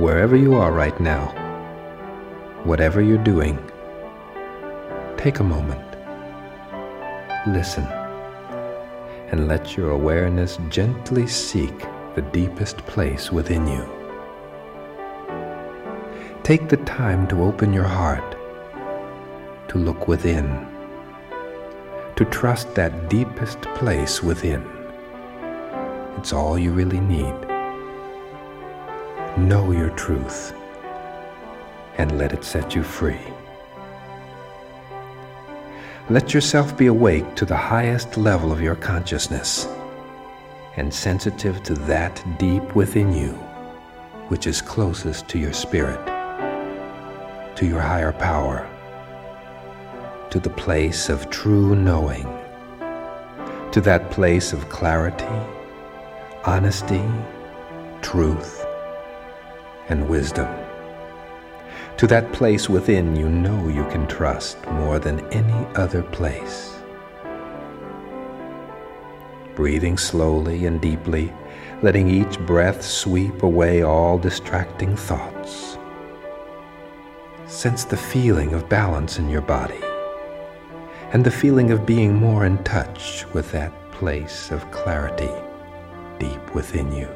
wherever you are right now, whatever you're doing, take a moment, listen, and let your awareness gently seek the deepest place within you. Take the time to open your heart, to look within, to trust that deepest place within. It's all you really need. Know your truth and let it set you free. Let yourself be awake to the highest level of your consciousness and sensitive to that deep within you which is closest to your spirit, to your higher power, to the place of true knowing, to that place of clarity, honesty, truth, and wisdom. To that place within you know you can trust more than any other place. Breathing slowly and deeply, letting each breath sweep away all distracting thoughts. Sense the feeling of balance in your body and the feeling of being more in touch with that place of clarity deep within you.